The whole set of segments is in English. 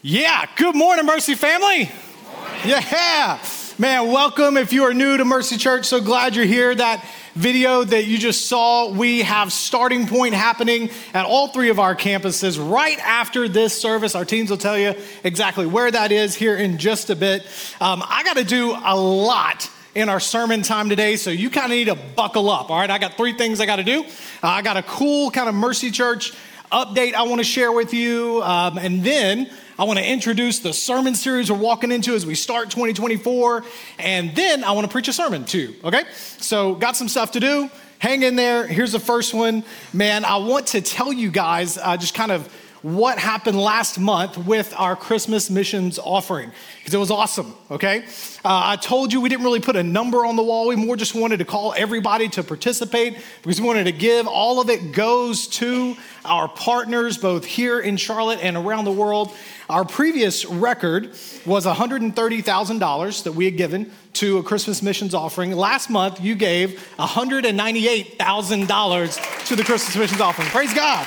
Yeah, good morning, Mercy family. Yeah, man, welcome. If you are new to Mercy Church, so glad you're here. That video that you just saw, we have starting point happening at all three of our campuses right after this service. Our teams will tell you exactly where that is here in just a bit. Um, I got to do a lot in our sermon time today, so you kind of need to buckle up. All right, I got three things I got to do. Uh, I got a cool kind of Mercy Church update I want to share with you, um, and then I want to introduce the sermon series we're walking into as we start 2024. And then I want to preach a sermon too, okay? So, got some stuff to do. Hang in there. Here's the first one. Man, I want to tell you guys uh, just kind of what happened last month with our Christmas missions offering because it was awesome, okay? Uh, I told you we didn't really put a number on the wall. We more just wanted to call everybody to participate because we wanted to give. All of it goes to our partners, both here in Charlotte and around the world. Our previous record was $130,000 that we had given to a Christmas missions offering. Last month, you gave $198,000 to the Christmas missions offering. Praise God.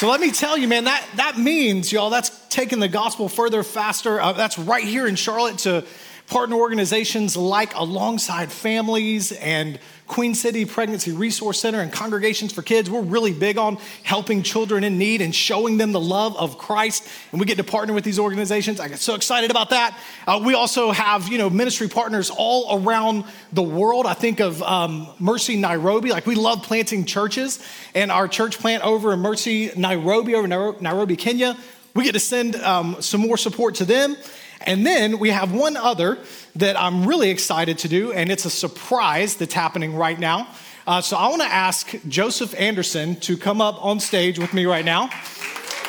So let me tell you, man, that, that means, y'all, that's taking the gospel further, faster. Uh, that's right here in Charlotte to partner organizations like Alongside Families and Queen City Pregnancy Resource Center and Congregations for Kids. We're really big on helping children in need and showing them the love of Christ. And we get to partner with these organizations. I get so excited about that. Uh, we also have, you know, ministry partners all around the world. I think of um, Mercy Nairobi. Like we love planting churches, and our church plant over in Mercy Nairobi, over Nairobi, Kenya. We get to send um, some more support to them. And then we have one other that I'm really excited to do, and it's a surprise that's happening right now. Uh, so I want to ask Joseph Anderson to come up on stage with me right now.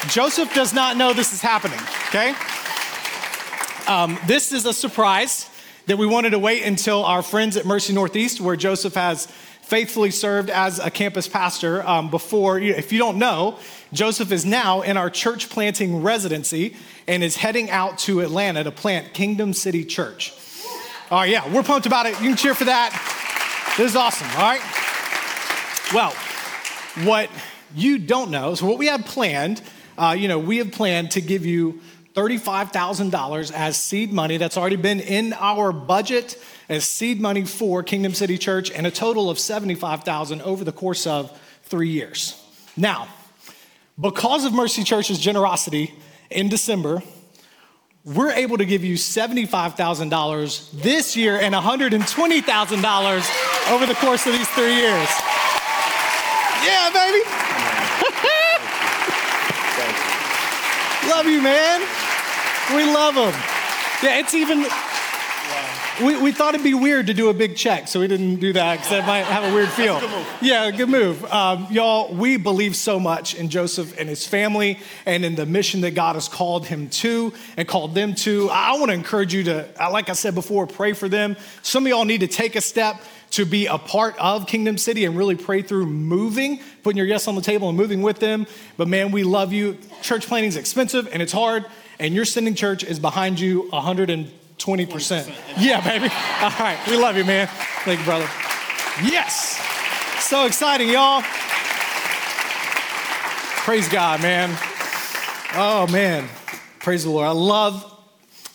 Joseph does not know this is happening, okay? Um, this is a surprise that we wanted to wait until our friends at Mercy Northeast, where Joseph has faithfully served as a campus pastor um, before. If you don't know, Joseph is now in our church planting residency and is heading out to Atlanta to plant Kingdom City Church. All right, yeah, we're pumped about it. You can cheer for that. This is awesome, all right? Well, what you don't know, so what we have planned, uh, you know, we have planned to give you $35,000 as seed money that's already been in our budget as seed money for Kingdom City Church and a total of 75,000 over the course of 3 years. Now, because of Mercy Church's generosity in December, we're able to give you $75,000 this year and $120,000 over the course of these 3 years. Yeah, baby. love you, man. We love them. Yeah, it's even we, we thought it'd be weird to do a big check, so we didn't do that because that might have a weird feel. good yeah, good move. Um, y'all, we believe so much in Joseph and his family and in the mission that God has called him to and called them to. I want to encourage you to, uh, like I said before, pray for them. Some of y'all need to take a step to be a part of Kingdom City and really pray through moving, putting your yes on the table and moving with them. But man, we love you. Church planting is expensive and it's hard, and your sending church is behind you 100 20%. 20%. Yeah, baby. All right. We love you, man. Thank you, brother. Yes. So exciting, y'all. Praise God, man. Oh, man. Praise the Lord. I love,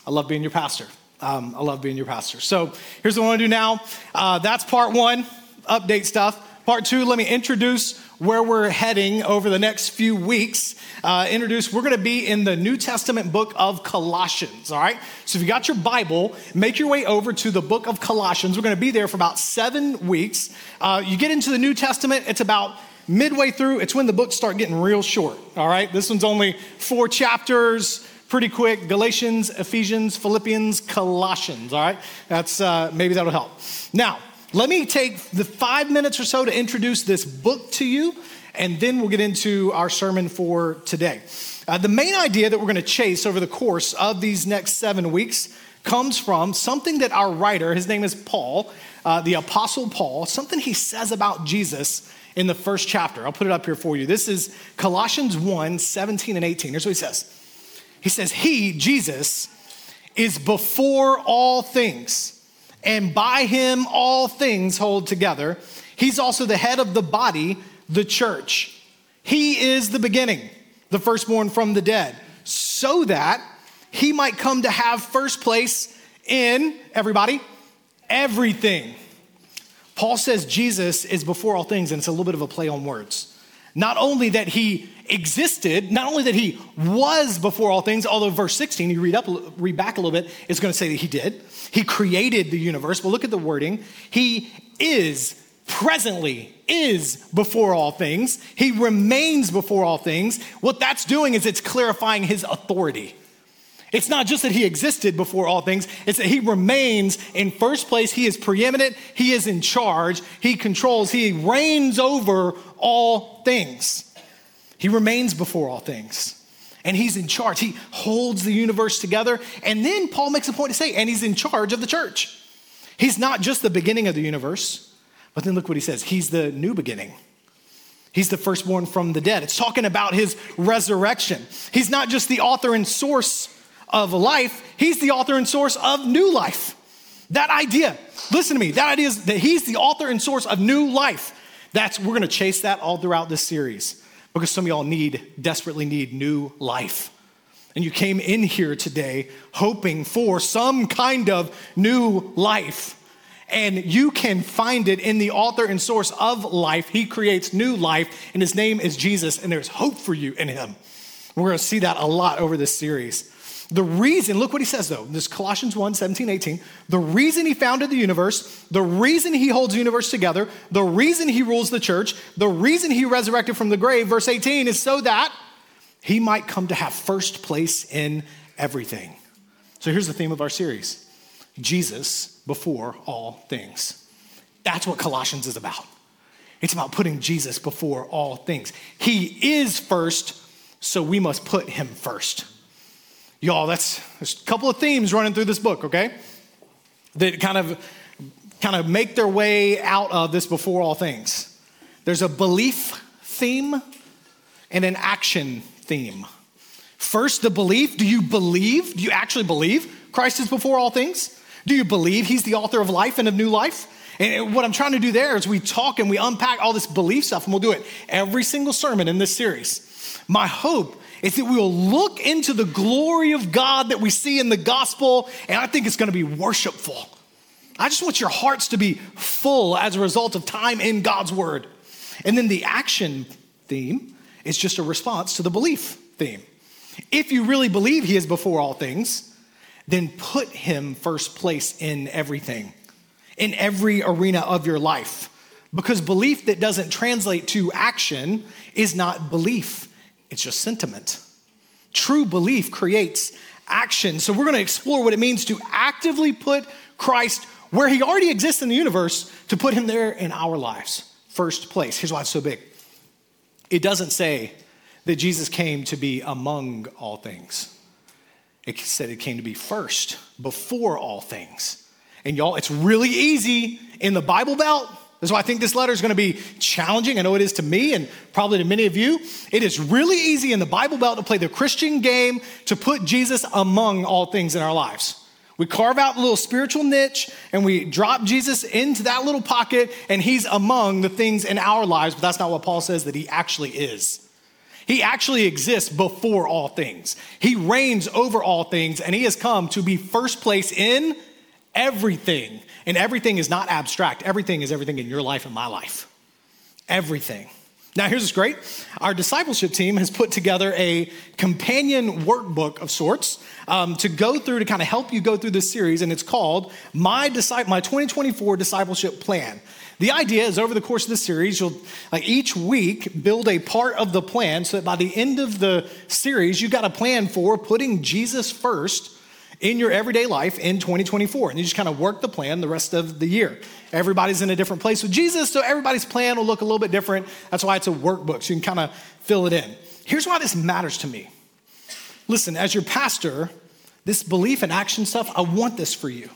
I love being your pastor. Um, I love being your pastor. So here's what I want to do now. Uh, that's part one, update stuff. Part two, let me introduce where we're heading over the next few weeks. Uh, introduce, we're going to be in the New Testament book of Colossians, all right? So if you got your Bible, make your way over to the book of Colossians. We're going to be there for about seven weeks. Uh, you get into the New Testament, it's about midway through, it's when the books start getting real short, all right? This one's only four chapters, pretty quick Galatians, Ephesians, Philippians, Colossians, all right? That's uh, maybe that'll help. Now, let me take the five minutes or so to introduce this book to you, and then we'll get into our sermon for today. Uh, the main idea that we're going to chase over the course of these next seven weeks comes from something that our writer, his name is Paul, uh, the Apostle Paul, something he says about Jesus in the first chapter. I'll put it up here for you. This is Colossians 1 17 and 18. Here's what he says He says, He, Jesus, is before all things, and by him all things hold together. He's also the head of the body, the church. He is the beginning the firstborn from the dead, so that he might come to have first place in everybody, everything. Paul says Jesus is before all things, and it's a little bit of a play on words. Not only that he existed, not only that he was before all things, although verse 16, you read up, read back a little bit, is going to say that he did. He created the universe, but look at the wording. He is presently is before all things. He remains before all things. What that's doing is it's clarifying his authority. It's not just that he existed before all things, it's that he remains in first place. He is preeminent, he is in charge, he controls, he reigns over all things. He remains before all things. And he's in charge. He holds the universe together. And then Paul makes a point to say, and he's in charge of the church. He's not just the beginning of the universe, but then look what he says He's the new beginning. He's the firstborn from the dead. It's talking about his resurrection. He's not just the author and source of life, he's the author and source of new life. That idea, listen to me, that idea is that he's the author and source of new life. That's we're gonna chase that all throughout this series because some of y'all need, desperately need new life. And you came in here today hoping for some kind of new life. And you can find it in the author and source of life. He creates new life, and his name is Jesus, and there's hope for you in him. We're gonna see that a lot over this series. The reason, look what he says though, this Colossians 1 17, 18. The reason he founded the universe, the reason he holds the universe together, the reason he rules the church, the reason he resurrected from the grave, verse 18, is so that he might come to have first place in everything. So here's the theme of our series Jesus before all things. That's what Colossians is about. It's about putting Jesus before all things. He is first, so we must put him first. Y'all, that's there's a couple of themes running through this book, okay? That kind of kind of make their way out of this before all things. There's a belief theme and an action theme. First, the belief. Do you believe? Do you actually believe Christ is before all things? Do you believe he's the author of life and of new life? And what I'm trying to do there is we talk and we unpack all this belief stuff, and we'll do it every single sermon in this series. My hope is that we will look into the glory of God that we see in the gospel, and I think it's going to be worshipful. I just want your hearts to be full as a result of time in God's word. And then the action theme is just a response to the belief theme. If you really believe he is before all things, then put him first place in everything, in every arena of your life. Because belief that doesn't translate to action is not belief, it's just sentiment. True belief creates action. So we're going to explore what it means to actively put Christ where he already exists in the universe, to put him there in our lives. First place. Here's why it's so big it doesn't say that Jesus came to be among all things. It said it came to be first, before all things. And y'all, it's really easy in the Bible Belt. Why I think this letter is going to be challenging. I know it is to me and probably to many of you. It is really easy in the Bible Belt to play the Christian game to put Jesus among all things in our lives. We carve out a little spiritual niche and we drop Jesus into that little pocket, and he's among the things in our lives, but that's not what Paul says that he actually is. He actually exists before all things. He reigns over all things, and He has come to be first place in everything. And everything is not abstract, everything is everything in your life and my life. Everything. Now, here's what's great. Our discipleship team has put together a companion workbook of sorts um, to go through to kind of help you go through this series, and it's called My, Disci- My 2024 Discipleship Plan. The idea is over the course of the series, you'll like each week build a part of the plan so that by the end of the series, you've got a plan for putting Jesus first in your everyday life in 2024. And you just kind of work the plan the rest of the year. Everybody's in a different place with Jesus, so everybody's plan will look a little bit different. That's why it's a workbook, so you can kind of fill it in. Here's why this matters to me. Listen, as your pastor, this belief and action stuff, I want this for you.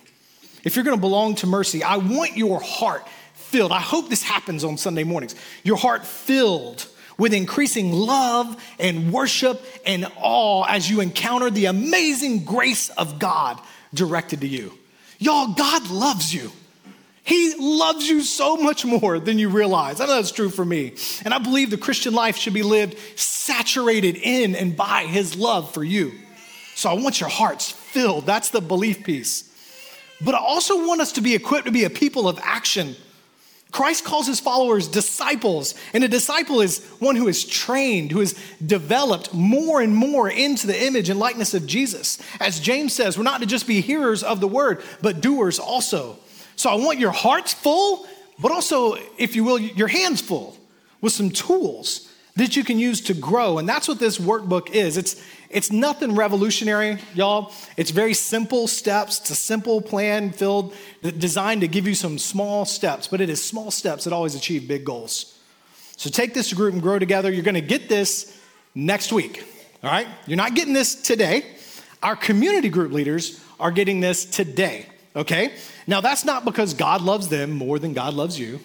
If you're gonna belong to Mercy, I want your heart filled. I hope this happens on Sunday mornings. Your heart filled with increasing love and worship and awe as you encounter the amazing grace of God directed to you. Y'all, God loves you. He loves you so much more than you realize. I know that's true for me. And I believe the Christian life should be lived saturated in and by His love for you. So I want your hearts filled. That's the belief piece. But I also want us to be equipped to be a people of action Christ calls his followers disciples, and a disciple is one who is trained, who is developed more and more into the image and likeness of Jesus. As James says, we're not to just be hearers of the word, but doers also. So I want your hearts full, but also, if you will, your hands full with some tools that you can use to grow. And that's what this workbook is. It's, it's nothing revolutionary, y'all. It's very simple steps. It's a simple plan filled, designed to give you some small steps, but it is small steps that always achieve big goals. So take this group and grow together. You're to get this next week, all right? You're not getting this today. Our community group leaders are getting this today, okay? Now, that's not because God loves them more than God loves you.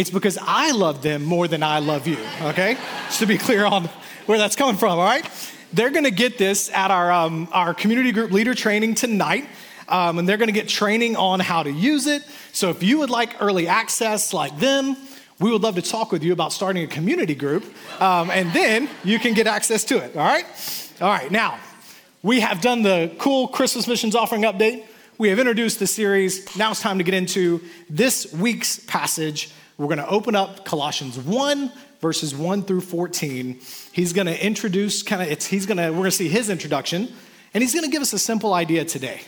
It's because I love them more than I love you, okay? Just to be clear on where that's coming from, all right? They're to get this at our, um, our community group leader training tonight. Um, and they're to get training on how to use it. So if you would like early access like them, we would love to talk with you about starting a community group. Um, and then you can get access to it. All right? All right. Now, we have done the cool Christmas missions offering update. We have introduced the series. Now it's time to get into this week's passage. We're going to open up Colossians 1, verses 1 through 14. He's going to introduce kind of it's he's going to we're going to see his introduction and he's going to give us a simple idea today.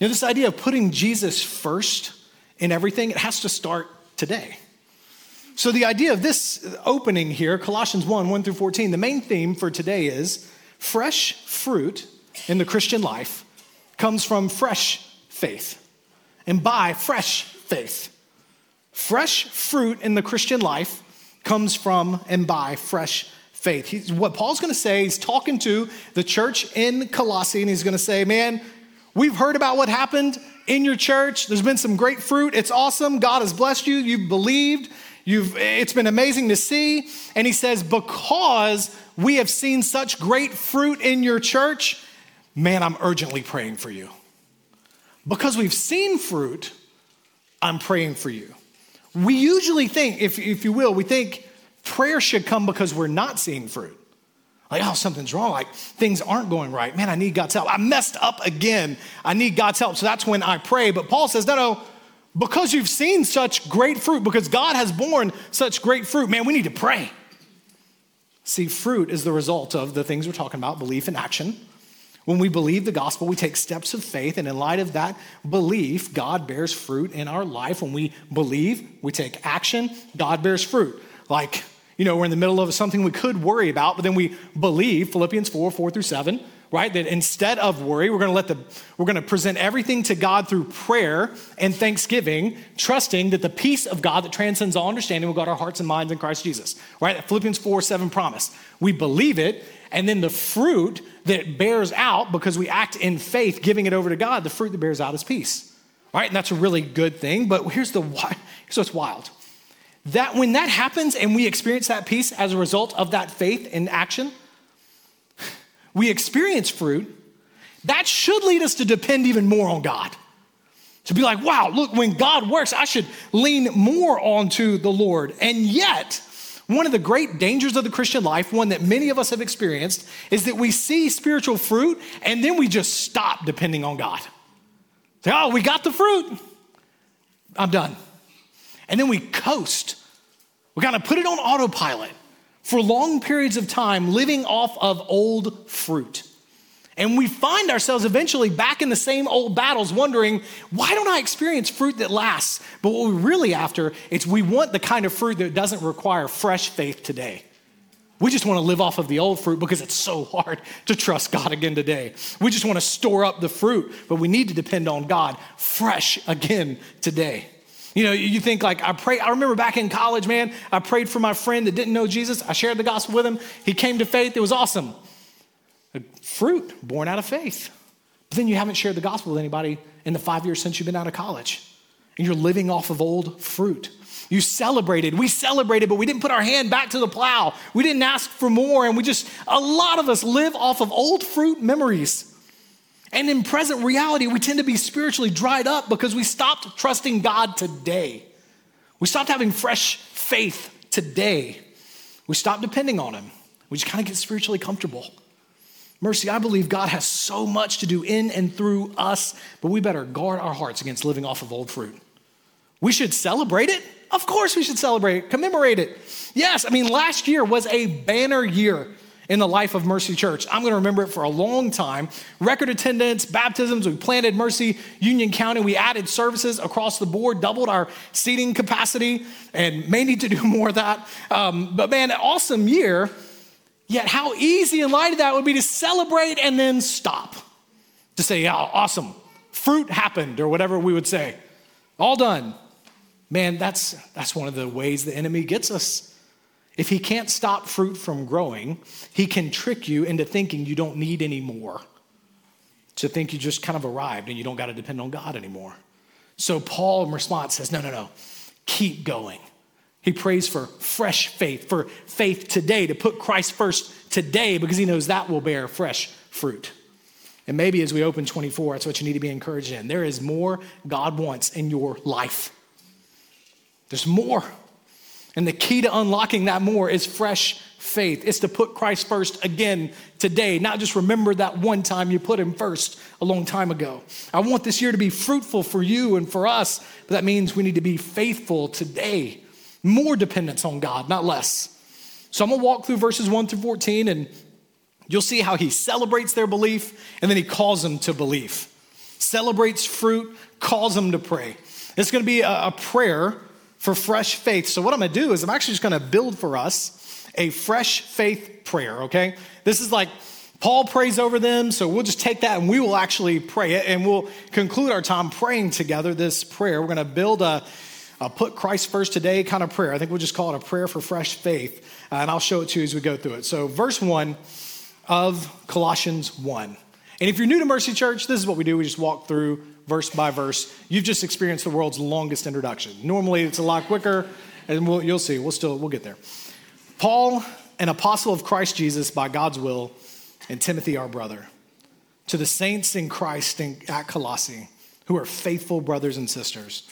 You know this idea of putting Jesus first in everything, it has to start today. So the idea of this opening here, Colossians 1, 1 through 14, the main theme for today is fresh fruit in the Christian life comes from fresh faith. And by fresh faith. Fresh fruit in the Christian life comes from and by fresh faith. He's, what Paul's going to say, he's talking to the church in Colossae, and he's going to say, Man, we've heard about what happened in your church. There's been some great fruit. It's awesome. God has blessed you. You've believed. You've, it's been amazing to see. And he says, Because we have seen such great fruit in your church, man, I'm urgently praying for you. Because we've seen fruit, I'm praying for you. We usually think, if, if you will, we think prayer should come because we're not seeing fruit. Like, oh, something's wrong. Like, things aren't going right. Man, I need God's help. I messed up again. I need God's help. So that's when I pray. But Paul says, no, no, because you've seen such great fruit, because God has borne such great fruit, man, we need to pray. See, fruit is the result of the things we're talking about belief and action. When we believe the gospel, we take steps of faith, and in light of that belief, God bears fruit in our life. When we believe, we take action, God bears fruit. Like, you know, we're in the middle of something we could worry about, but then we believe, Philippians 4, 4 through 7, right? That instead of worry, we're gonna let the, we're gonna present everything to God through prayer and thanksgiving, trusting that the peace of God that transcends all understanding will guard our hearts and minds in Christ Jesus, right? Philippians 4, 7 promise. We believe it, and then the fruit that bears out because we act in faith, giving it over to God, the fruit that bears out is peace. Right? And that's a really good thing. But here's the why here's what's wild. That when that happens and we experience that peace as a result of that faith in action, we experience fruit, that should lead us to depend even more on God. To be like, wow, look, when God works, I should lean more onto the Lord. And yet, one of the great dangers of the Christian life, one that many of us have experienced, is that we see spiritual fruit and then we just stop depending on God. Say, oh, we got the fruit. I'm done. And then we coast We kind of put it on autopilot for long periods of time, living off of old fruit. And we find ourselves eventually back in the same old battles, wondering, why don't I experience fruit that lasts? But what we're really after is we want the kind of fruit that doesn't require fresh faith today. We just want to live off of the old fruit because it's so hard to trust God again today. We just want to store up the fruit, but we need to depend on God fresh again today. You know, you think like I pray. I remember back in college, man, I prayed for my friend that didn't know Jesus. I shared the gospel with him. He came to faith. It was awesome fruit born out of faith. But then you haven't shared the gospel with anybody in the five years since you've been out of college. And you're living off of old fruit. You celebrated. We celebrated, but we didn't put our hand back to the plow. We didn't ask for more. And we just, a lot of us live off of old fruit memories. And in present reality, we tend to be spiritually dried up because we stopped trusting God today. We stopped having fresh faith today. We stopped depending on Him. We just kind of get spiritually comfortable. Mercy, I believe God has so much to do in and through us, but we better guard our hearts against living off of old fruit. We should celebrate it. Of course, we should celebrate it, commemorate it. Yes, I mean, last year was a banner year in the life of Mercy Church. I'm going to remember it for a long time. Record attendance, baptisms, we planted Mercy Union County. We added services across the board, doubled our seating capacity, and may need to do more of that. Um, but man, awesome year. Yet, how easy in light of that would be to celebrate and then stop. To say, yeah, awesome, fruit happened, or whatever we would say. All done. Man, that's, that's one of the ways the enemy gets us. If he can't stop fruit from growing, he can trick you into thinking you don't need any more, to think you just kind of arrived and you don't got to depend on God anymore. So, Paul, in response, says, No, no, no, keep going. He prays for fresh faith, for faith today, to put Christ first today because he knows that will bear fresh fruit. And maybe as we open 24, that's what you need to be encouraged in. There is more God wants in your life. There's more. And the key to unlocking that more is fresh faith. It's to put Christ first again today, not just remember that one time you put him first a long time ago. I want this year to be fruitful for you and for us, but that means we need to be faithful today more dependence on God, not less. So I'm gonna walk through verses 1 through 14 and you'll see how he celebrates their belief and then he calls them to belief. Celebrates fruit, calls them to pray. It's gonna be a, a prayer for fresh faith. So what I'm gonna do is I'm actually just gonna build for us a fresh faith prayer, okay? This is like Paul prays over them, so we'll just take that and we will actually pray it and we'll conclude our time praying together this prayer. We're gonna build a uh, put Christ first today kind of prayer. I think we'll just call it a prayer for fresh faith. Uh, and I'll show it to you as we go through it. So, verse 1 of Colossians 1. And if you're new to Mercy Church, this is what we do. We just walk through verse by verse. You've just experienced the world's longest introduction. Normally, it's a lot quicker, and we'll, you'll see. We'll still we'll get there. Paul, an apostle of Christ Jesus by God's will, and Timothy, our brother, to the saints in Christ at Colossae, who are faithful brothers and sisters.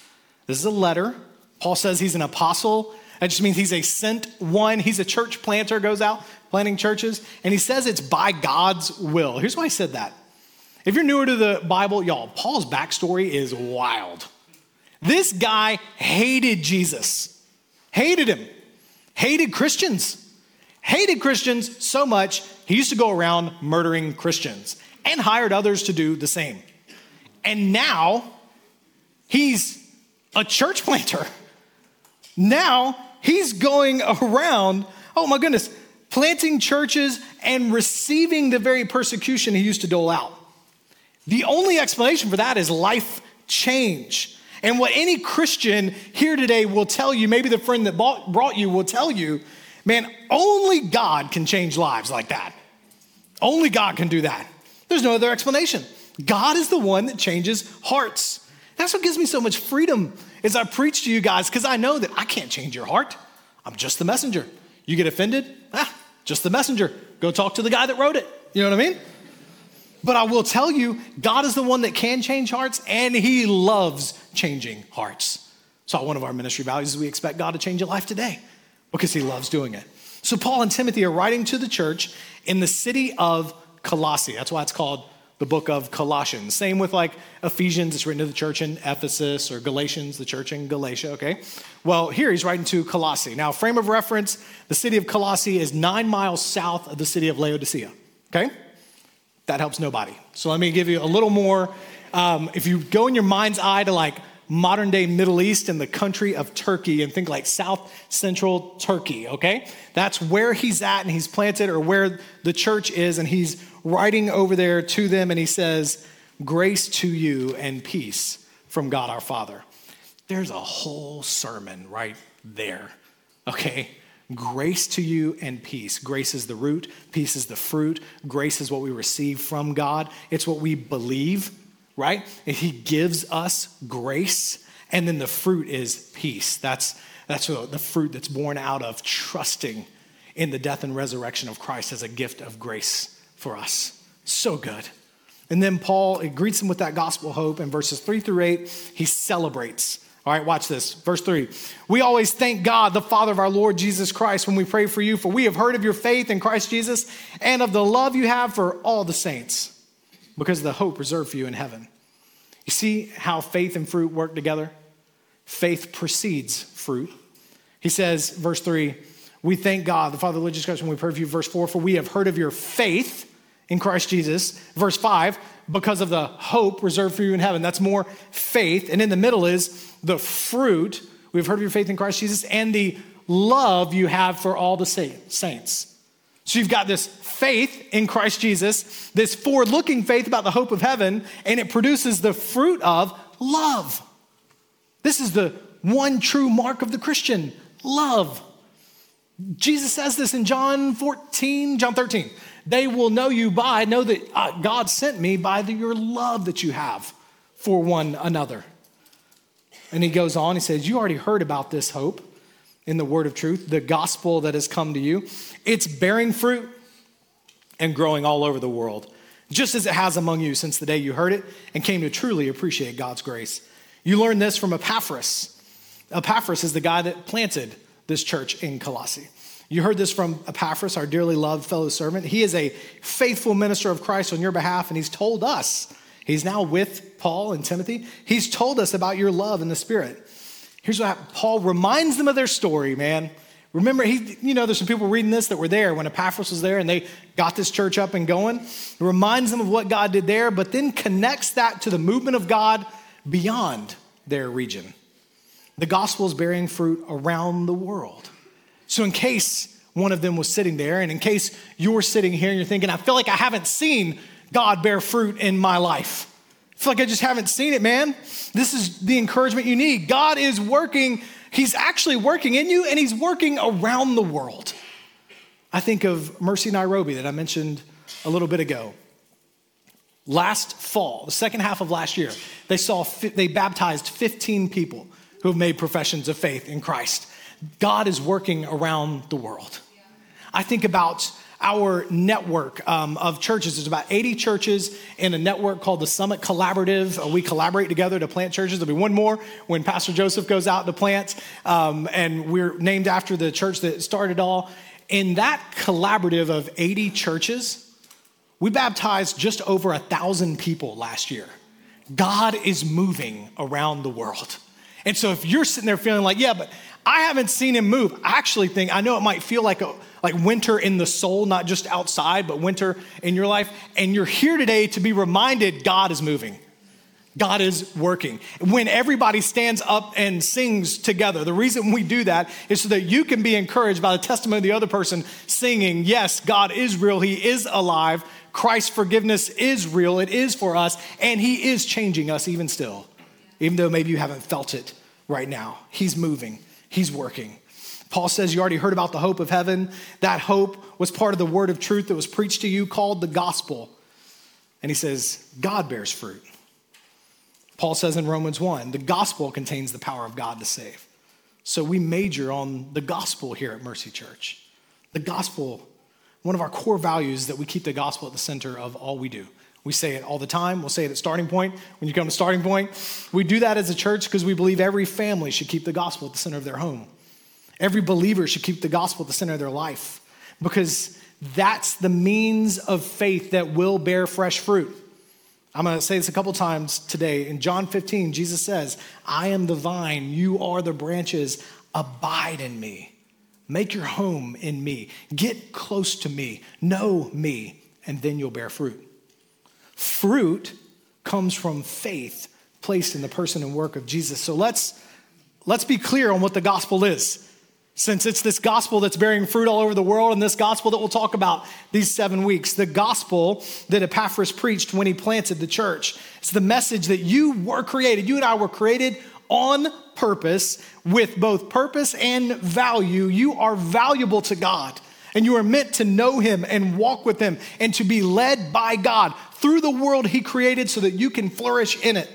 This is a letter. Paul says he's an apostle. That just means he's a sent one. He's a church planter, goes out planting churches. And he says it's by God's will. Here's why I said that. If you're newer to the Bible, y'all, Paul's backstory is wild. This guy hated Jesus, hated him, hated Christians, hated Christians so much he used to go around murdering Christians and hired others to do the same. And now he's a church planter. Now he's going around, oh my goodness, planting churches and receiving the very persecution he used to dole out. The only explanation for that is life change. And what any Christian here today will tell you, maybe the friend that brought you will tell you, man, only God can change lives like that. Only God can do that. There's no other explanation. God is the one that changes hearts. That's what gives me so much freedom as I preach to you guys, because I know that I can't change your heart. I'm just the messenger. You get offended? Ah, just the messenger. Go talk to the guy that wrote it. You know what I mean? But I will tell you, God is the one that can change hearts, and He loves changing hearts. So, one of our ministry values is we expect God to change your life today because He loves doing it. So, Paul and Timothy are writing to the church in the city of Colossae. That's why it's called the book of Colossians. Same with like Ephesians, it's written to the church in Ephesus, or Galatians, the church in Galatia, okay? Well, here he's writing to Colossae. Now, frame of reference the city of Colossae is nine miles south of the city of Laodicea, okay? That helps nobody. So let me give you a little more. Um, if you go in your mind's eye to like modern day Middle East and the country of Turkey and think like South Central Turkey, okay? That's where he's at and he's planted or where the church is and he's writing over there to them and he says, Grace to you and peace from God our Father. There's a whole sermon right there, okay? Grace to you and peace. Grace is the root, peace is the fruit. Grace is what we receive from God, it's what we believe right? He gives us grace, and then the fruit is peace. That's, that's the fruit that's born out of trusting in the death and resurrection of Christ as a gift of grace for us. So good. And then Paul it greets him with that gospel hope in verses three through eight. He celebrates. All right, watch this. Verse three. We always thank God, the Father of our Lord Jesus Christ, when we pray for you, for we have heard of your faith in Christ Jesus and of the love you have for all the saints because of the hope reserved for you in heaven. You see how faith and fruit work together? Faith precedes fruit. He says, verse 3, we thank God, the Father of Jesus Christ, when we pray for you. Verse 4, for we have heard of your faith in Christ Jesus. Verse 5, because of the hope reserved for you in heaven. That's more faith. And in the middle is the fruit. We've heard of your faith in Christ Jesus and the love you have for all the saints. So you've got this faith in Christ Jesus, this forward looking faith about the hope of heaven, and it produces the fruit of love. This is the one true mark of the Christian love. Jesus says this in John 14, John 13. They will know you by, know that uh, God sent me by the, your love that you have for one another. And he goes on, he says, You already heard about this hope in the word of truth, the gospel that has come to you. It's bearing fruit and growing all over the world, just as it has among you since the day you heard it and came to truly appreciate God's grace. You learned this from Epaphras. Epaphras is the guy that planted this church in Colossae. You heard this from Epaphras, our dearly loved fellow servant. He is a faithful minister of Christ on your behalf, and he's told us, he's now with Paul and Timothy, he's told us about your love in the Spirit. Here's what happened. Paul reminds them of their story, man. Remember, he, you know, there's some people reading this that were there when Epaphras was there and they got this church up and going. It reminds them of what God did there, but then connects that to the movement of God beyond their region. The gospel is bearing fruit around the world. So, in case one of them was sitting there, and in case you're sitting here and you're thinking, I feel like I haven't seen God bear fruit in my life, I feel like I just haven't seen it, man. This is the encouragement you need. God is working, He's actually working in you, and He's working around the world. I think of Mercy Nairobi that I mentioned a little bit ago. Last fall, the second half of last year, they saw they baptized 15 people who have made professions of faith in Christ. God is working around the world. I think about our network um, of churches. There's about 80 churches in a network called the Summit Collaborative. Uh, we collaborate together to plant churches. There'll be one more when Pastor Joseph goes out to plant, um, and we're named after the church that started all. In that collaborative of 80 churches, we baptized just over a thousand people last year. God is moving around the world. And so if you're sitting there feeling like, yeah, but I haven't seen him move, I actually think, I know it might feel like a like winter in the soul, not just outside, but winter in your life. And you're here today to be reminded God is moving. God is working. When everybody stands up and sings together, the reason we do that is so that you can be encouraged by the testimony of the other person singing, Yes, God is real, He is alive, Christ's forgiveness is real, it is for us, and He is changing us even still, even though maybe you haven't felt it right now. He's moving, He's working. Paul says, You already heard about the hope of heaven. That hope was part of the word of truth that was preached to you called the gospel. And he says, God bears fruit. Paul says in Romans 1, the gospel contains the power of God to save. So we major on the gospel here at Mercy Church. The gospel, one of our core values that we keep the gospel at the center of all we do. We say it all the time. We'll say it at starting point when you come to starting point. We do that as a church because we believe every family should keep the gospel at the center of their home. Every believer should keep the gospel at the center of their life because that's the means of faith that will bear fresh fruit. I'm going to say this a couple times today. In John 15, Jesus says, I am the vine, you are the branches. Abide in me. Make your home in me. Get close to me. Know me, and then you'll bear fruit. Fruit comes from faith placed in the person and work of Jesus. So let's, let's be clear on what the gospel is. Since it's this gospel that's bearing fruit all over the world, and this gospel that we'll talk about these seven weeks, the gospel that Epaphras preached when he planted the church. It's the message that you were created, you and I were created on purpose with both purpose and value. You are valuable to God, and you are meant to know Him and walk with Him and to be led by God through the world He created so that you can flourish in it.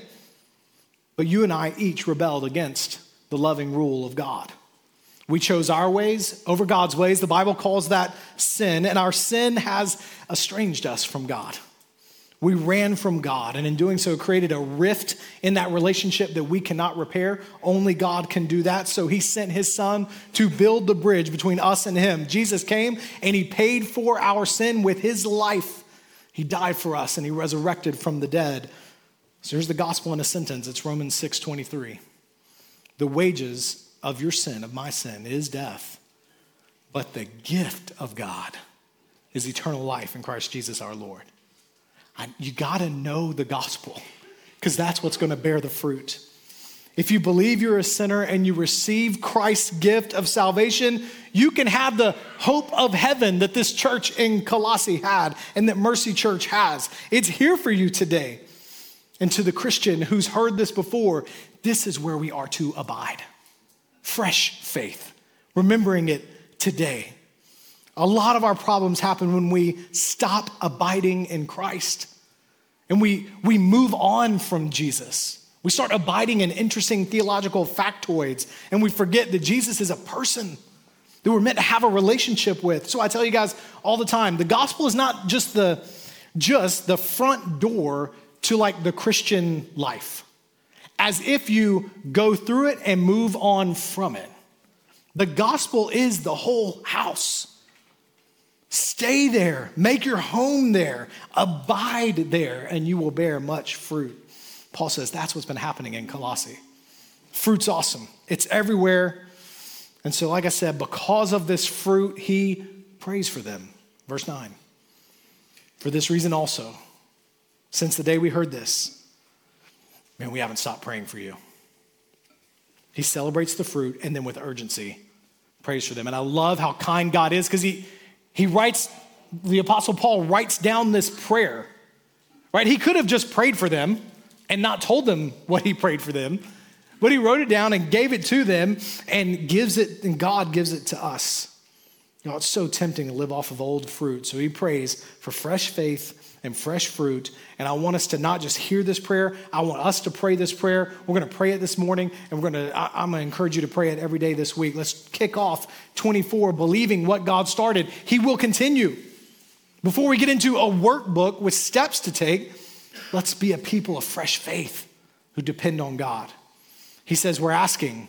But you and I each rebelled against the loving rule of God. We chose our ways over God's ways. The Bible calls that sin, and our sin has estranged us from God. We ran from God, and in doing so, created a rift in that relationship that we cannot repair. Only God can do that. So, He sent His Son to build the bridge between us and Him. Jesus came and He paid for our sin with His life. He died for us and He resurrected from the dead so here's the gospel in a sentence. It's Romans 6:23. The wages of your sin, of my sin, is death, but the gift of God is eternal life in Christ Jesus our Lord. I, you got to know the gospel because that's what's going to bear the fruit. If you believe you're a sinner and you receive Christ's gift of salvation, you can have the hope of heaven that this church in Colossae had and that Mercy Church has. It's here for you today. And to the Christian who's heard this before, this is where we are to abide fresh faith, remembering it today. A lot of our problems happen when we stop abiding in Christ and we, we move on from Jesus. We start abiding in interesting theological factoids and we forget that Jesus is a person that we're meant to have a relationship with. So I tell you guys all the time, the gospel is not just the just the front door to like the Christian life, as if you go through it and move on from it. The gospel is the whole house. Stay there, make your home there, abide there, and you will bear much fruit. Paul says that's what's been happening in Colossae. Fruit's awesome, it's everywhere. And so, like I said, because of this fruit, he prays for them. Verse 9. For this reason also, since the day we heard this, man, we haven't stopped praying for you. He celebrates the fruit and then with urgency prays for them. And I love how kind God is because he, he writes, the Apostle Paul writes down this prayer, right? He could have just prayed for them and not told them what he prayed for them, but he wrote it down and gave it to them and gives it, and God gives it to us. You know, it's so tempting to live off of old fruit. So he prays for fresh faith and fresh fruit. And I want us to not just hear this prayer, I want us to pray this prayer. We're going to pray it this morning, and we're going to, I, I'm going to encourage you to pray it every day this week. Let's kick off 24 believing what God started. He will continue. Before we get into a workbook with steps to take, let's be a people of fresh faith who depend on God. He says, We're asking.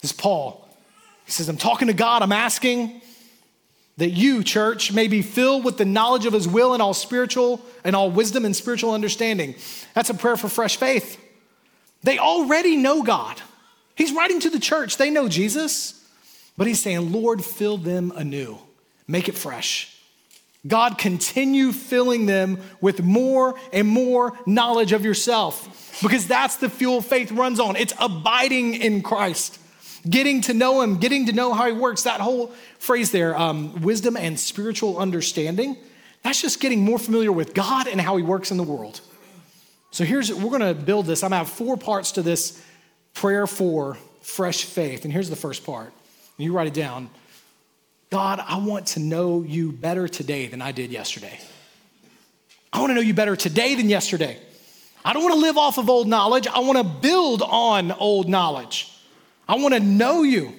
This is Paul. He says, I'm talking to God, I'm asking that you, church, may be filled with the knowledge of his will and all spiritual and all wisdom and spiritual understanding. That's a prayer for fresh faith. They already know God. He's writing to the church, they know Jesus, but he's saying, Lord, fill them anew, make it fresh. God, continue filling them with more and more knowledge of yourself because that's the fuel faith runs on. It's abiding in Christ getting to know him, getting to know how he works. That whole phrase there, um, wisdom and spiritual understanding, that's just getting more familiar with God and how he works in the world. So here's, we're going to build this. I'm going to have four parts to this prayer for fresh faith. And here's the first part. You write it down. God, I want to know you better today than I did yesterday. I want to know you better today than yesterday. I don't want to live off of old knowledge. I want to build on old knowledge. I want to know you.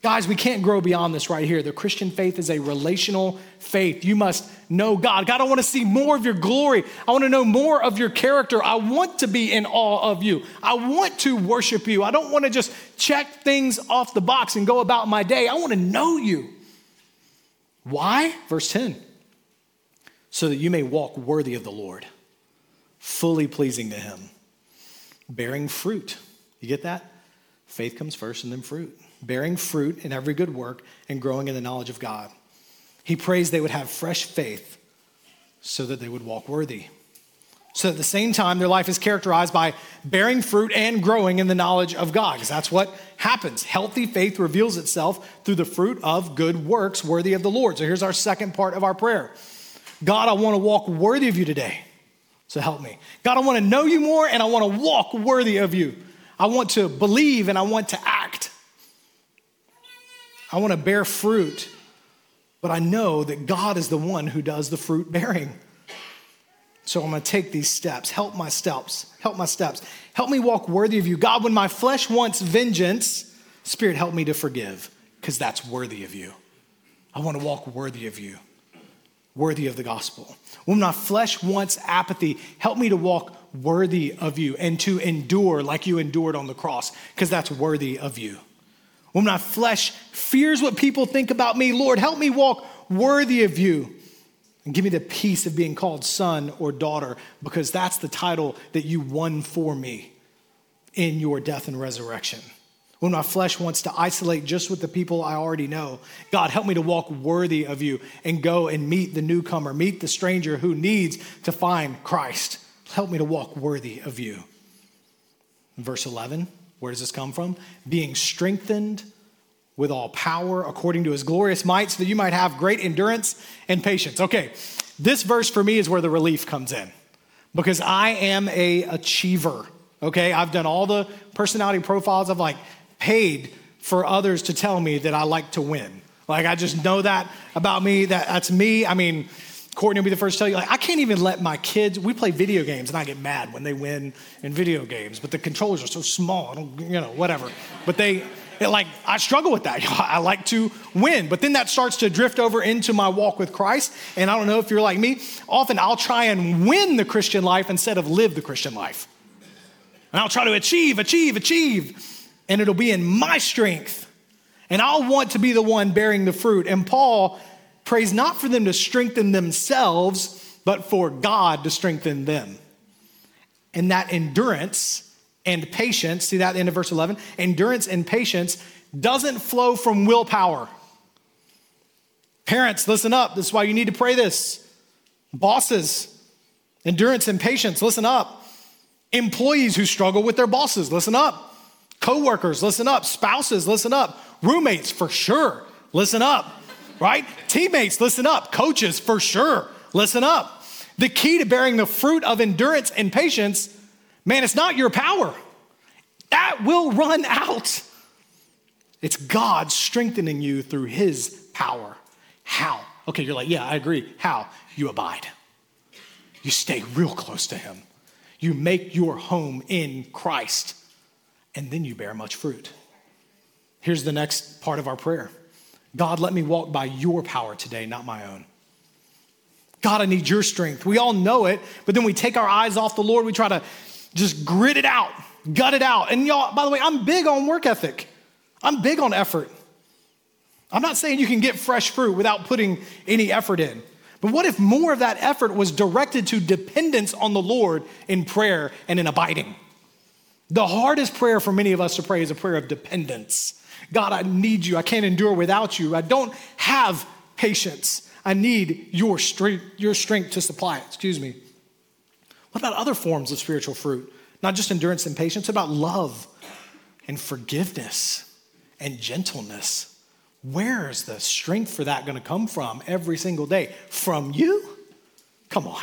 Guys, we can't grow beyond this right here. The Christian faith is a relational faith. You must know God. God, I want to see more of your glory. I want to know more of your character. I want to be in awe of you. I want to worship you. I don't want to just check things off the box and go about my day. I want to know you. Why? Verse 10 so that you may walk worthy of the Lord fully pleasing to Him, bearing fruit. You get that? Faith comes first and then fruit. Bearing fruit in every good work and growing in the knowledge of God. He prays they would have fresh faith so that they would walk worthy. So at the same time, their life is characterized by bearing fruit and growing in the knowledge of God, because that's what happens. Healthy faith reveals itself through the fruit of good works worthy of the Lord. So here's our second part of our prayer God, I want to walk worthy of you today. So help me. God, I want to know you more and I want to walk worthy of you. I want to believe and I want to act. I want to bear fruit, but I know that God is the one who does the fruit bearing. So I'm going to take these steps. Help my steps. Help my steps. Help me walk worthy of you. God, when my flesh wants vengeance, Spirit, help me to forgive because that's worthy of you. I want to walk worthy of you, worthy of the gospel. When my flesh wants apathy, help me to walk worthy of you and to endure like you endured on the cross because that's worthy of you. When my flesh fears what people think about me, Lord, help me walk worthy of you and give me the peace of being called son or daughter because that's the title that you won for me in your death and resurrection. When my flesh wants to isolate just with the people I already know, God, help me to walk worthy of you and go and meet the newcomer, meet the stranger who needs to find Christ. Help me to walk worthy of you. Verse 11, where does this come from? Being strengthened with all power according to his glorious might, so that you might have great endurance and patience. Okay, this verse for me is where the relief comes in because I am a achiever. Okay, I've done all the personality profiles. I've like paid for others to tell me that I like to win. Like I just know that about me. That that's me. I mean, Courtney will be the first to tell you. Like I can't even let my kids. We play video games, and I get mad when they win in video games. But the controllers are so small. I don't, you know, whatever. But they it, like I struggle with that. I like to win, but then that starts to drift over into my walk with Christ. And I don't know if you're like me. Often I'll try and win the Christian life instead of live the Christian life. And I'll try to achieve, achieve, achieve, and it'll be in my strength. And I'll want to be the one bearing the fruit. And Paul prays not for them to strengthen themselves, but for God to strengthen them. And that endurance and patience, see that at the end of verse 11? Endurance and patience doesn't flow from willpower. Parents, listen up. This is why you need to pray this. Bosses, endurance and patience, listen up. Employees who struggle with their bosses, listen up. Coworkers, listen up. Spouses, listen up. Roommates, for sure, listen up. Right? Teammates, listen up. Coaches, for sure, listen up. The key to bearing the fruit of endurance and patience Man, it's not your power. That will run out. It's God strengthening you through His power. How? Okay, you're like, yeah, I agree. How? You abide. You stay real close to Him. You make your home in Christ, and then you bear much fruit. Here's the next part of our prayer God, let me walk by your power today, not my own. God, I need your strength. We all know it, but then we take our eyes off the Lord. We try to just grit it out, gut it out. And y'all, by the way, I'm big on work ethic, I'm big on effort. I'm not saying you can get fresh fruit without putting any effort in. But what if more of that effort was directed to dependence on the Lord in prayer and in abiding? The hardest prayer for many of us to pray is a prayer of dependence. God, I need you. I can't endure without you. I don't have patience. I need your strength, your strength to supply it. Excuse me. What about other forms of spiritual fruit? Not just endurance and patience, about love and forgiveness and gentleness. Where is the strength for that going to come from every single day? From you? Come on.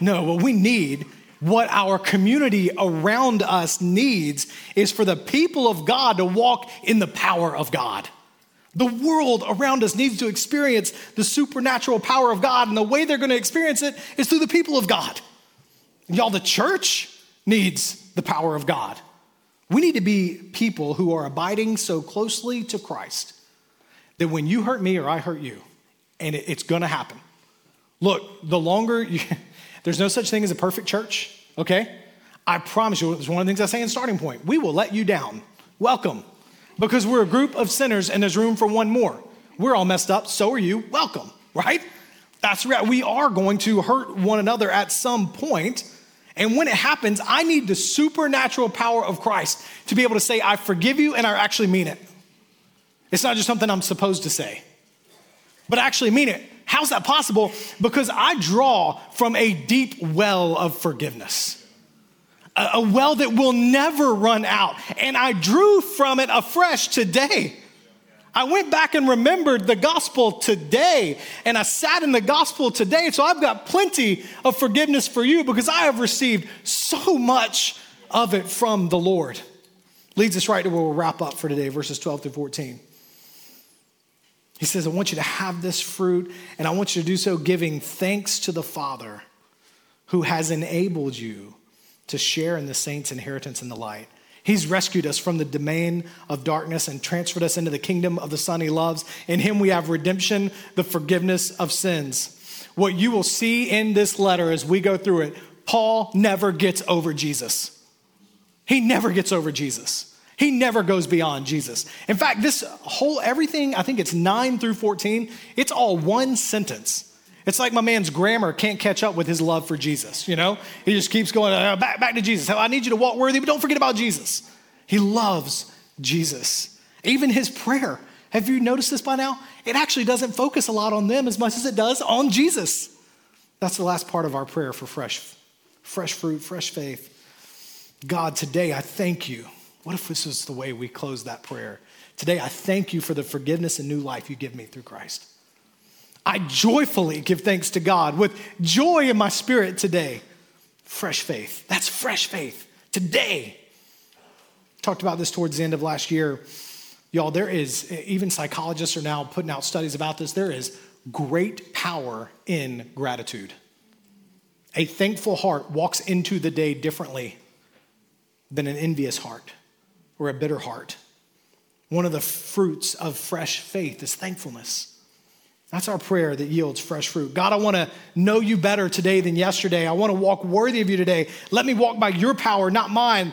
No, what we need, what our community around us needs, is for the people of God to walk in the power of God. The world around us needs to experience the supernatural power of God, and the way they're going to experience it is through the people of God. Y'all, the church needs the power of God. We need to be people who are abiding so closely to Christ that when you hurt me or I hurt you, and it's gonna happen. Look, the longer you, there's no such thing as a perfect church, okay? I promise you, it's one of the things I say in starting point. We will let you down. Welcome. Because we're a group of sinners and there's room for one more. We're all messed up, so are you. Welcome, right? That's right. We are going to hurt one another at some point. And when it happens, I need the supernatural power of Christ to be able to say, I forgive you, and I actually mean it. It's not just something I'm supposed to say, but I actually mean it. How's that possible? Because I draw from a deep well of forgiveness a well that will never run out. And I drew from it afresh today. I went back and remembered the gospel today, and I sat in the gospel today. So I've got plenty of forgiveness for you because I have received so much of it from the Lord. Leads us right to where we'll wrap up for today, verses 12 through 14. He says, I want you to have this fruit, and I want you to do so giving thanks to the Father who has enabled you to share in the saints' inheritance in the light. He's rescued us from the domain of darkness and transferred us into the kingdom of the Son he loves. In him we have redemption, the forgiveness of sins. What you will see in this letter as we go through it, Paul never gets over Jesus. He never gets over Jesus. He never goes beyond Jesus. In fact, this whole everything, I think it's 9 through 14, it's all one sentence. It's like my man's grammar can't catch up with his love for Jesus, you know? He just keeps going uh, back, back to Jesus. I need you to walk worthy, but don't forget about Jesus. He loves Jesus. Even his prayer, have you noticed this by now? It actually doesn't focus a lot on them as much as it does on Jesus. That's the last part of our prayer for fresh, fresh fruit, fresh faith. God, today I thank you. What if this is the way we close that prayer? Today I thank you for the forgiveness and new life you give me through Christ. I joyfully give thanks to God with joy in my spirit today. Fresh faith. That's fresh faith today. Talked about this towards the end of last year. Y'all, there is, even psychologists are now putting out studies about this. There is great power in gratitude. A thankful heart walks into the day differently than an envious heart or a bitter heart. One of the fruits of fresh faith is thankfulness. That's our prayer that yields fresh fruit. God, I want to know you better today than yesterday. I want to walk worthy of you today. Let me walk by your power, not mine.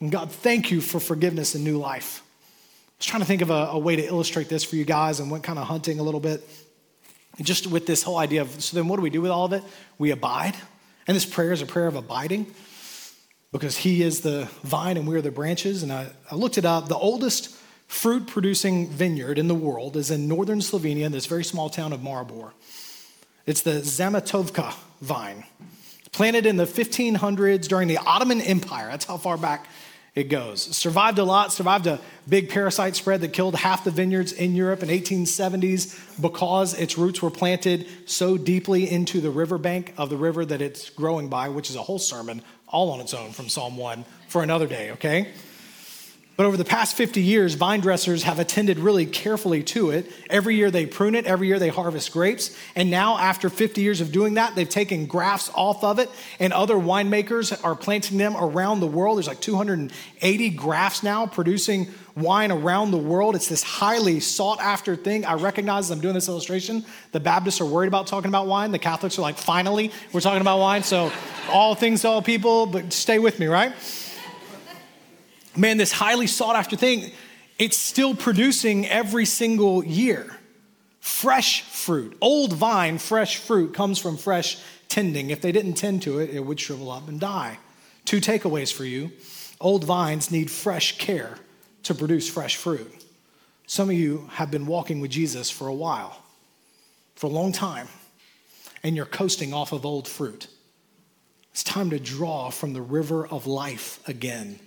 And God, thank you for forgiveness and new life. I was trying to think of a, a way to illustrate this for you guys and went kind of hunting a little bit. And Just with this whole idea of, so then what do we do with all of it? We abide. And this prayer is a prayer of abiding because He is the vine and we are the branches. And I, I looked it up. The oldest fruit producing vineyard in the world is in northern Slovenia, in this very small town of Maribor. It's the Zamatovka vine, planted in the 1500s during the Ottoman Empire. That's how far back it goes. Survived a lot, survived a big parasite spread that killed half the vineyards in Europe in 1870s because its roots were planted so deeply into the riverbank of the river that it's growing by, which is a whole sermon all on its own from Psalm 1 for another day, okay? But over the past 50 years, vine dressers have attended really carefully to it. Every year they prune it, every year they harvest grapes. And now, after 50 years of doing that, they've taken grafts off of it, and other winemakers are planting them around the world. There's like 280 grafts now producing wine around the world. It's this highly sought after thing. I recognize as I'm doing this illustration, the Baptists are worried about talking about wine. The Catholics are like, finally, we're talking about wine. So, all things to all people, but stay with me, right? Man, this highly sought after thing, it's still producing every single year. Fresh fruit, old vine, fresh fruit comes from fresh tending. If they didn't tend to it, it would shrivel up and die. Two takeaways for you old vines need fresh care to produce fresh fruit. Some of you have been walking with Jesus for a while, for a long time, and you're coasting off of old fruit. It's time to draw from the river of life again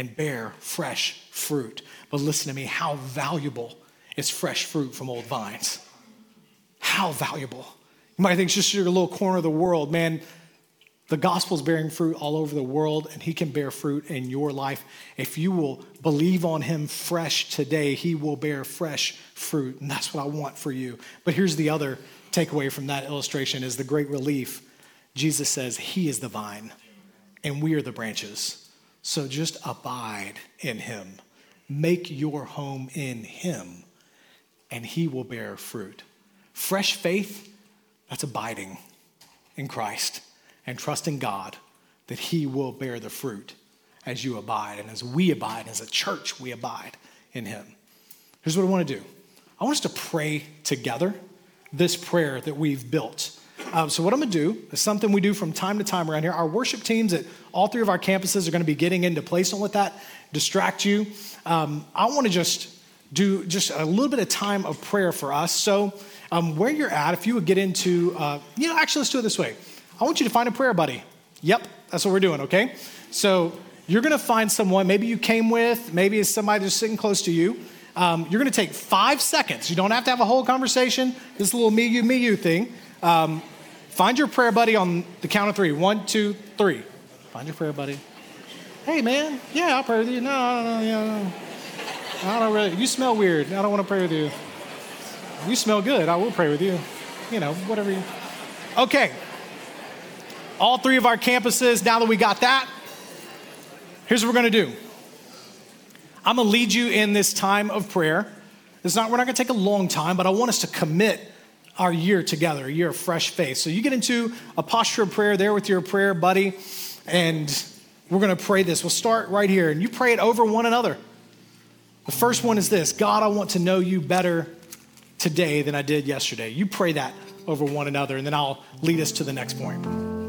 and bear fresh fruit. But listen to me, how valuable is fresh fruit from old vines? How valuable. You might think it's just your little corner of the world. Man, the gospel's bearing fruit all over the world, and he can bear fruit in your life. If you will believe on him fresh today, he will bear fresh fruit. And that's what I want for you. But here's the other takeaway from that illustration is the great relief. Jesus says he is the vine, and we are the branches. So just abide in him. Make your home in him, and he will bear fruit. Fresh faith, that's abiding in Christ and trusting God that he will bear the fruit as you abide. And as we abide, as a church, we abide in him. Here's what I want to do I want us to pray together. this prayer that we've built. Um, so, what I'm gonna do is something we do from time to time around here. Our worship teams at all three of our campuses are gonna be getting into place. Don't let that distract you. Um, I wanna just do just a little bit of time of prayer for us. So, um, where you're at, if you would get into, uh, you know, actually, let's do it this way. I want you to find a prayer buddy. Yep, that's what we're doing, okay? So, you're gonna find someone, maybe you came with, maybe it's somebody just sitting close to you. Um, you're gonna take five seconds. You don't have to have a whole conversation, this little me, you, me, you thing. Um, find your prayer buddy on the count of three. One, two, three. Find your prayer buddy. Hey, man, yeah, I'll pray with you. No, no, no, no. I don't really, you smell weird. I don't wanna pray with you. You smell good. I will pray with you. You know, whatever you. Okay. All three of our campuses, now that we got that, here's what we're going to do I'm going to lead you in this time of prayer. It's not, we're not going to take a long time, but I want us to commit our year together, a year of fresh faith. So you get into a posture of prayer there with your prayer buddy, and we're going to pray this. We'll start right here, and you pray it over one another. The first one is this God, I want to know you better today than I did yesterday. You pray that over one another, and then I'll lead us to the next point.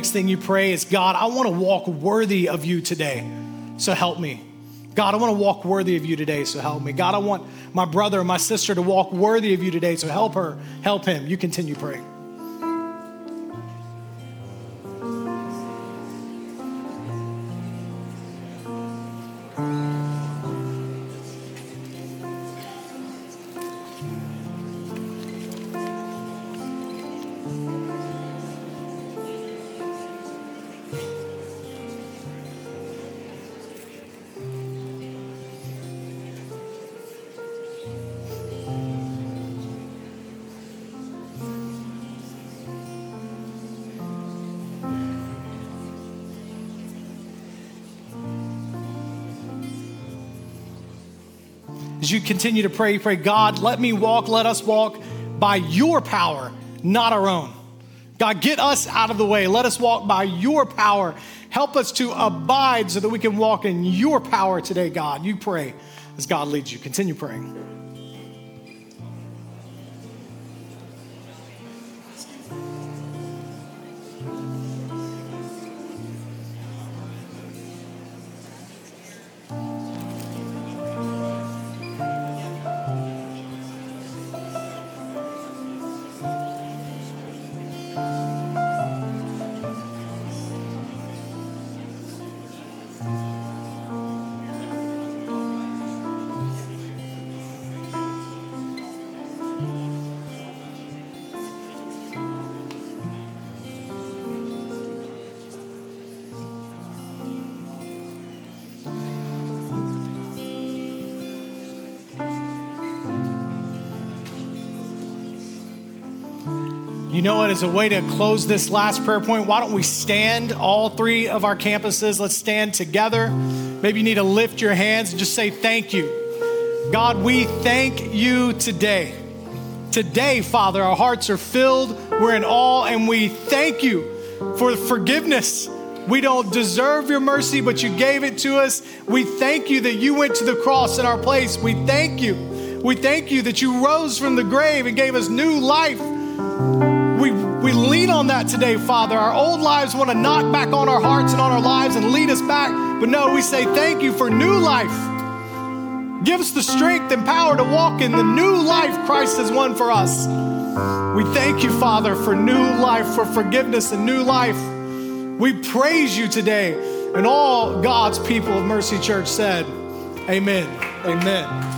Next thing you pray is God, I want to walk worthy of you today, so help me. God, I want to walk worthy of you today, so help me. God, I want my brother or my sister to walk worthy of you today, so help her, help him. You continue praying. You continue to pray, pray, God, let me walk, let us walk by your power, not our own. God, get us out of the way. Let us walk by your power. Help us to abide so that we can walk in your power today, God. You pray as God leads you. Continue praying. Amen. You know what? As a way to close this last prayer point, why don't we stand, all three of our campuses? Let's stand together. Maybe you need to lift your hands and just say, Thank you. God, we thank you today. Today, Father, our hearts are filled, we're in awe, and we thank you for forgiveness. We don't deserve your mercy, but you gave it to us. We thank you that you went to the cross in our place. We thank you. We thank you that you rose from the grave and gave us new life. Lean on that today, Father. Our old lives want to knock back on our hearts and on our lives and lead us back. But no, we say thank you for new life. Give us the strength and power to walk in the new life Christ has won for us. We thank you, Father, for new life, for forgiveness and new life. We praise you today. And all God's people of Mercy Church said, Amen. Amen.